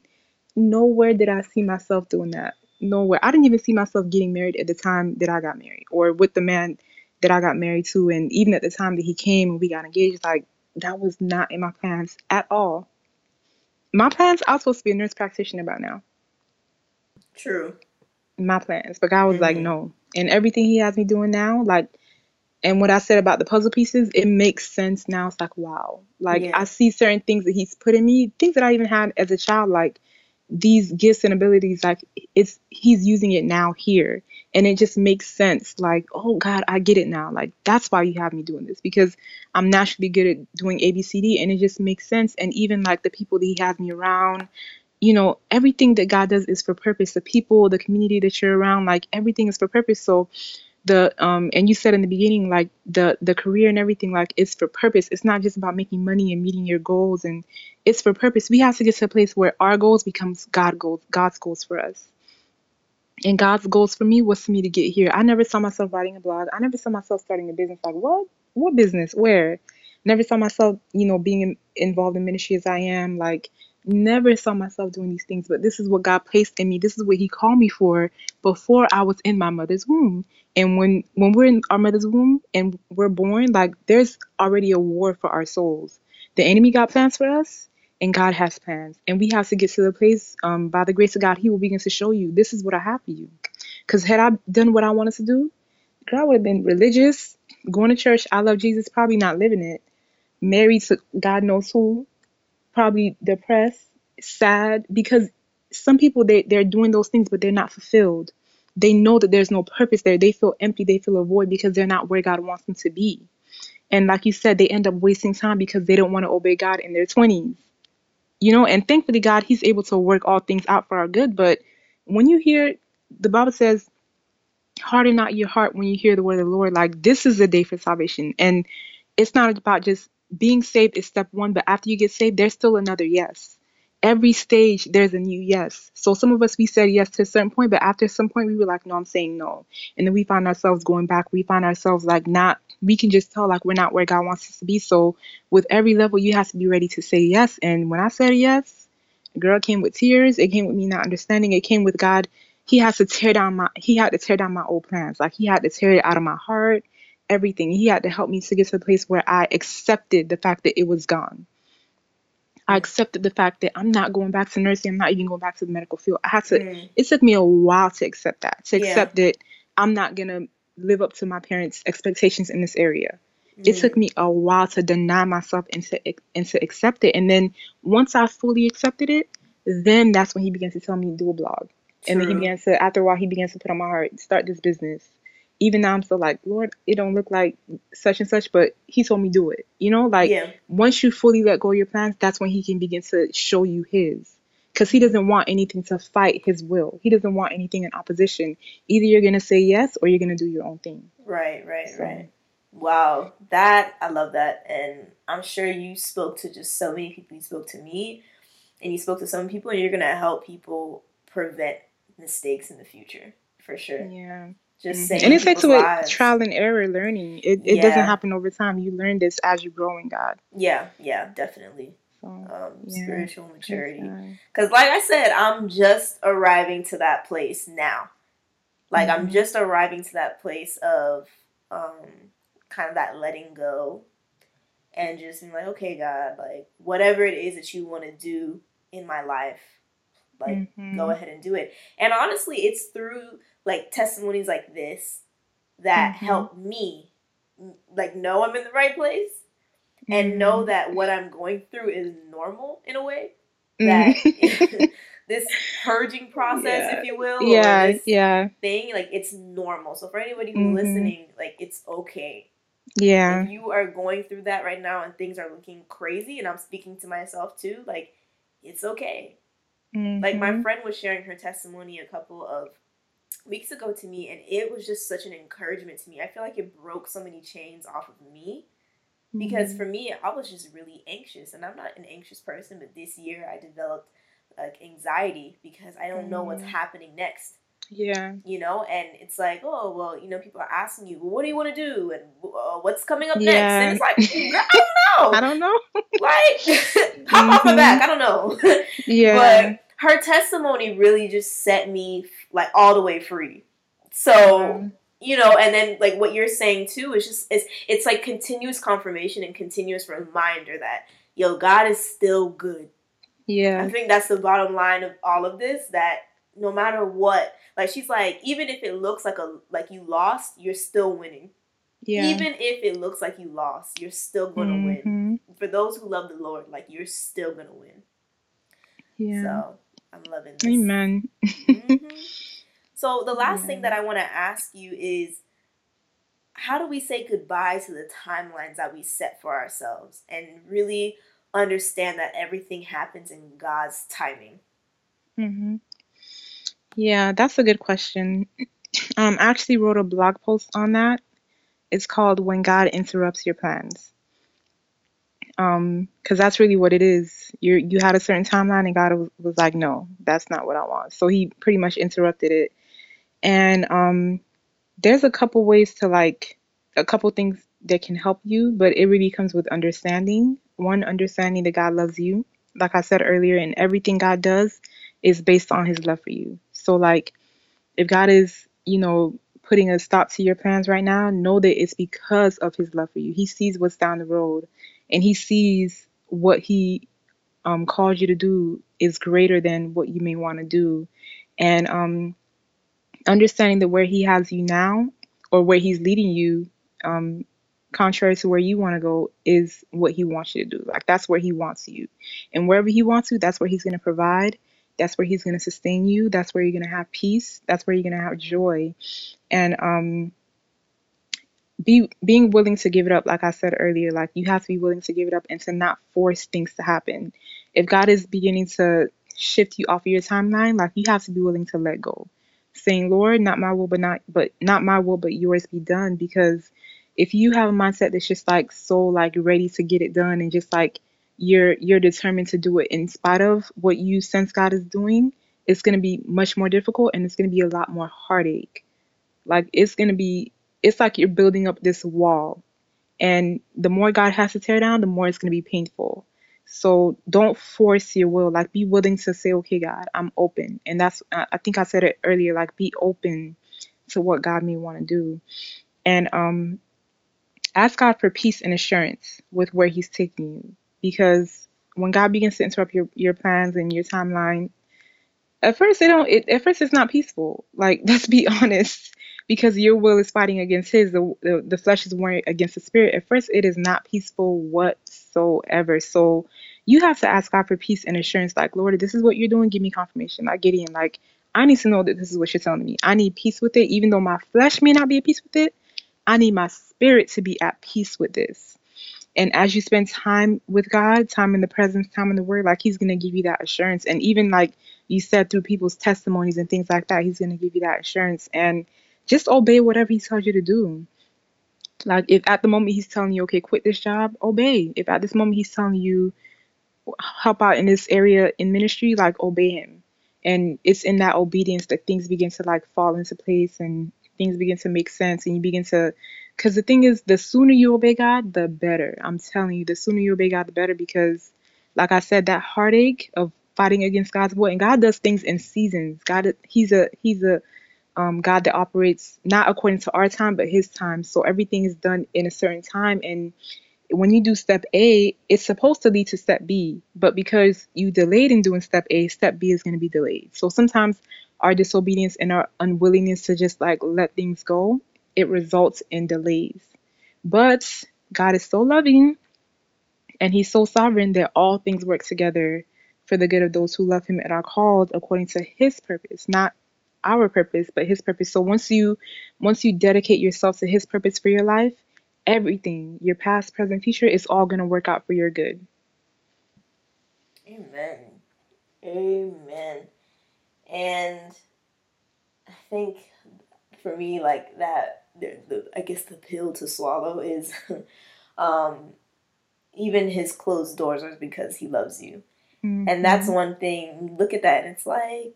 nowhere did I see myself doing that. Nowhere. I didn't even see myself getting married at the time that I got married, or with the man that I got married to, and even at the time that he came and we got engaged, like that was not in my plans at all. My plans, I was supposed to be a nurse practitioner by now. True. My plans, but God was mm-hmm. like, no. And everything He has me doing now, like And what I said about the puzzle pieces, it makes sense now. It's like, wow. Like Yeah. I see certain things that he's put in me, things that I even had as a child, like these gifts and abilities, like it's he's using it now here. And it just makes sense. Like, oh God, I get it now. Like that's why you have me doing this because I'm naturally good at doing ABCD and it just makes sense. And even like the people that he has me around, you know, everything that God does is for purpose. The people, the community that you're around, like everything is for purpose. So the um and you said in the beginning like the the career and everything like it's for purpose. It's not just about making money and meeting your goals and it's for purpose. We have to get to a place where our goals becomes god goals god's goals for us. And god's goals for me was for me to get here. I never saw myself writing a blog. I never saw myself starting a business. Like what? What business? Where? Never saw myself you know being in, involved in ministry as i am. Like never saw myself doing these things but this is what god placed in me this is what he called me for before i was in my mother's womb and when when we're in our mother's womb and we're born, like there's already a war for our souls. The enemy got plans for us, and God has plans. And we have to get to the place, um, by the grace of God, He will begin to show you this is what I have for you. Because had I done what I wanted to do, girl, I would have been religious, going to church. I love Jesus, probably not living it. Married to God knows who, probably depressed, sad, because some people they they're doing those things, but they're not fulfilled they know that there's no purpose there. They feel empty, they feel a void because they're not where God wants them to be. And like you said, they end up wasting time because they don't want to obey God in their 20s. You know, and thankfully, God, He's able to work all things out for our good. But when you hear, the Bible says, harden not your heart when you hear the word of the Lord. Like, this is the day for salvation. And it's not about just being saved is step one, but after you get saved, there's still another yes every stage there's a new yes. So some of us we said yes to a certain point, but after some point we were like, no, I'm saying no. And then we find ourselves going back. We find ourselves like not we can just tell like we're not where God wants us to be. So with every level you have to be ready to say yes. And when I said yes, girl came with tears. It came with me not understanding. It came with God. He has to tear down my he had to tear down my old plans. Like he had to tear it out of my heart, everything. He had to help me to get to the place where I accepted the fact that it was gone. I accepted the fact that I'm not going back to nursing. I'm not even going back to the medical field. I had to. Mm. It took me a while to accept that. To Yeah. accept that I'm not gonna live up to my parents' expectations in this area. It Mm. took me a while to deny myself and to and to accept it. And then once I fully accepted it, then that's when he began to tell me to do a blog. And then he True. began to after a while he began to put on my heart, start this business. Even now I'm still like, Lord, it don't look like such and such, but he told me do it. You know, like yeah. once you fully let go of your plans, that's when he can begin to show you his. Because he doesn't want anything to fight his will. He doesn't want anything in opposition. Either you're gonna say yes or you're gonna do your own thing. Right, right, So- right. Wow, that I love that, and I'm sure you spoke to just so many people. You spoke to me, and you spoke to some people, and you're gonna help people prevent mistakes in the future for sure. Yeah. Just Mhm. saying, And it's like to people's lives. trial and error learning. It it doesn't happen over time. You learn this as you grow in God. Yeah, yeah, definitely. So Um, Yeah. Spiritual maturity. Because, like I said, I'm just arriving to that place now. Like, I'm Mhm. just arriving to that place of um, kind of that letting go and just being like, okay, God, like, whatever it is that you want to do in my life, like, Mhm. go ahead and do it. And honestly, it's through like testimonies like this that Mhm. help me, like, know I'm in the right place and know that what I'm going through is normal in a way that this purging process, Yeah. if you will, yeah, or this yeah, thing, like it's normal. So for anybody who's Mhm. listening, like it's okay. yeah. If you are going through that right now and things are looking crazy, and I'm speaking to myself too, like it's okay. Like my friend was sharing her testimony a couple of weeks ago to me, and it was just such an encouragement to me. I feel like it broke so many chains off of me because Mhm. for me i was just really anxious and i'm not an anxious person but this year i developed like anxiety because i don't know what's Mhm. happening next yeah, you know and it's like oh well you know people are asking you well, what do you want to do and uh, what's coming up next Yeah. and it's like i don't know. I don't know. like hop off my back i don't know Yeah, but her testimony really just set me like all the way free so Um, you know and then like what you're saying too is just it's it's like continuous confirmation and continuous reminder that yo god is still good Yeah. i think that's the bottom line of all of this that no matter what like she's like even if it looks like a like you lost you're still winning Yeah. Even if it looks like you lost, you're still going to mm-hmm. win. For those who love the Lord, like you're still going to win. Yeah. So I'm loving this. Amen. mm-hmm. So the last yeah. thing that I want to ask you is how do we say goodbye to the timelines that we set for ourselves and really understand that everything happens in God's timing? Mm-hmm. Yeah, that's a good question. Um, I actually wrote a blog post on that. It's called When God Interrupts Your Plans. Um, because that's really what it is. You you had a certain timeline, and God was, was like, "No, that's not what I want." So He pretty much interrupted it. And um, there's a couple ways to like a couple things that can help you, but it really comes with understanding. One, understanding that God loves you. Like I said earlier, and everything God does is based on His love for you. So like, if God is, you know, putting a stop to your plans right now, know that it's because of His love for you. He sees what's down the road and he sees what he um, you to do is greater than what you may want to do. And um, understanding that where he has you now or where he's leading you, um, contrary to where you want to go, is what he wants you to do. Like that's where he wants you. And wherever he wants you, that's where he's going to provide. That's where he's going to sustain you. That's where you're going to have peace. That's where you're going to have joy. And um, be being willing to give it up like i said earlier like you have to be willing to give it up and to not force things to happen. If god is beginning to shift you off of your timeline like you have to be willing to let go saying lord not my will but not but not my will but yours be done. Because if you have a mindset that's just like so like ready to get it done and just like you're you're determined to do it in spite of what you sense god is doing it's going to be much more difficult and it's going to be a lot more heartache. Like it's going to be it's like you're building up this wall. And the more God has to tear down, the more it's going to be painful. So don't force your will. Like be willing to say, okay, God, I'm open. And that's, I think I said it earlier, like be open to what God may want to do. And um, ask God for peace and assurance with where He's taking you. Because when God begins to interrupt your, your plans and your timeline, at first they don't it, at first it's not peaceful. Like let's be honest because your will is fighting against his. The, the, the flesh is warring against the spirit. At first it is not peaceful whatsoever. So you have to ask god for peace and assurance. Like lord this is what you're doing give me confirmation. Like gideon like i need to know that this is what you're telling me. I need peace with it. Even though my flesh may not be at peace with it i need my spirit to be at peace with this. And as you spend time with god time in the presence time in the word like he's going to give you that assurance. And even like you said through people's testimonies and things like that he's going to give you that assurance. And just obey whatever he tells you to do. Like if at the moment he's telling you, okay, quit this job, obey. If at this moment he's telling you help out in this area in ministry, like obey him. And it's in that obedience that things begin to like fall into place and things begin to make sense and you begin to because the thing is the sooner you obey God, the better. I'm telling you, the sooner you obey God, the better because like I said, that heartache of fighting against God's will and God does things in seasons. God he's a he's a um, God that operates not according to our time, but His time. So everything is done in a certain time. And when you do step A, it's supposed to lead to step B. But because you delayed in doing step A, step B is going to be delayed. So sometimes our disobedience and our unwillingness to just like let things go, it results in delays. But God is so loving and He's so sovereign that all things work together for the good of those who love Him and are called according to His purpose, not our purpose, but his purpose. So once you once you dedicate yourself to his purpose for your life, everything, your past, present, future, is all gonna work out for your good. Amen. Amen. And I think for me, like that, the, the I guess the pill to swallow is, um, even his closed doors are because he loves you, mm-hmm. and that's one thing. Look at that, and it's like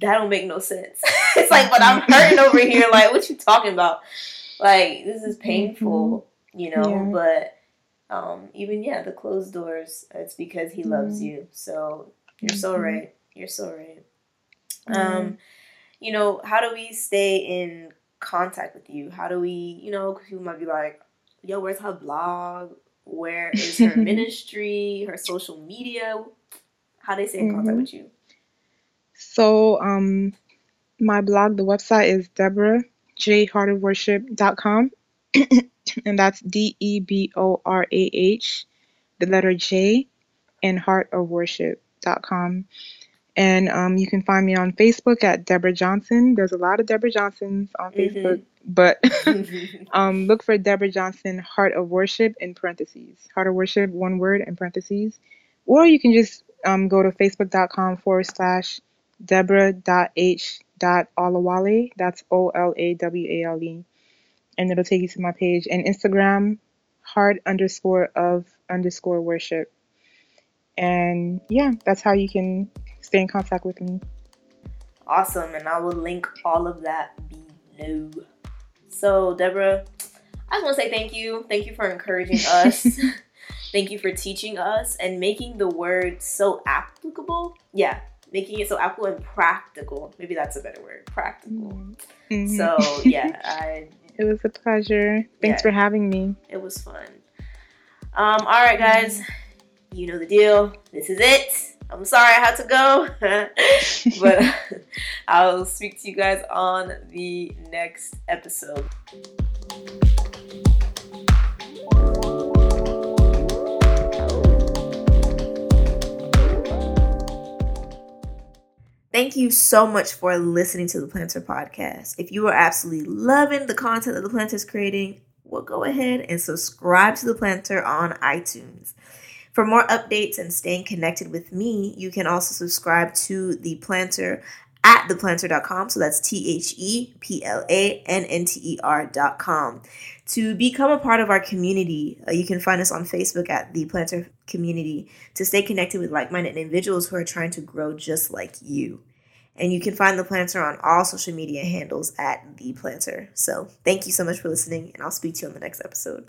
that don't make no sense. it's like, but I'm hurting over here. Like, what you talking about? Like, this is painful, mm-hmm. you know. Yeah. But um, even yeah, the closed doors. It's because he mm-hmm. loves you. So you're so mm-hmm. right. You're so right. Um, you know, how do we stay in contact with you? How do we, you know, because people might be like, yo, where's her blog? Where is her ministry? Her social media? How do they stay in contact mm-hmm. with you? So, um, my blog, the website is deborahjheartofworship.com. and that's D E B O R A H, the letter J, and heartofworship.com. And um, you can find me on Facebook at Deborah Johnson. There's a lot of Deborah Johnsons on Mhm. Facebook, but um, look for Deborah Johnson Heart of Worship in parentheses. Heart of Worship, one word in parentheses. Or you can just um, go to facebook.com forward slash Deborah.h.olawale. That's O L A W A L E. And it'll take you to my page. And Instagram, heart underscore of underscore worship. And yeah, that's how you can stay in contact with me. Awesome, and I will link all of that below. So, Deborah, I just want to say thank you. Thank you for encouraging us. thank you for teaching us and making the word so applicable. Yeah, making it so applicable and practical. Maybe that's a better word. Practical. Mhm. So, yeah, I it was a pleasure. Thanks Yeah. for having me. it was fun. Um, all right, guys, you know the deal. This is it. I'm sorry I had to go, but I'll speak to you guys on the next episode. Thank you so much for listening to the Plannter Podcast. If you are absolutely loving the content that the Plannter is creating, well, go ahead and subscribe to the Plannter on iTunes. For more updates and staying connected with me, you can also subscribe to the Plannter at theplannter.com. So that's T H E P L A N N T E R.com. To become a part of our community, uh, you can find us on Facebook at the Plannter Community to stay connected with like minded individuals who are trying to grow just like you. And you can find the Plannter on all social media handles at the Plannter. So thank you so much for listening, and I'll speak to you on the next episode.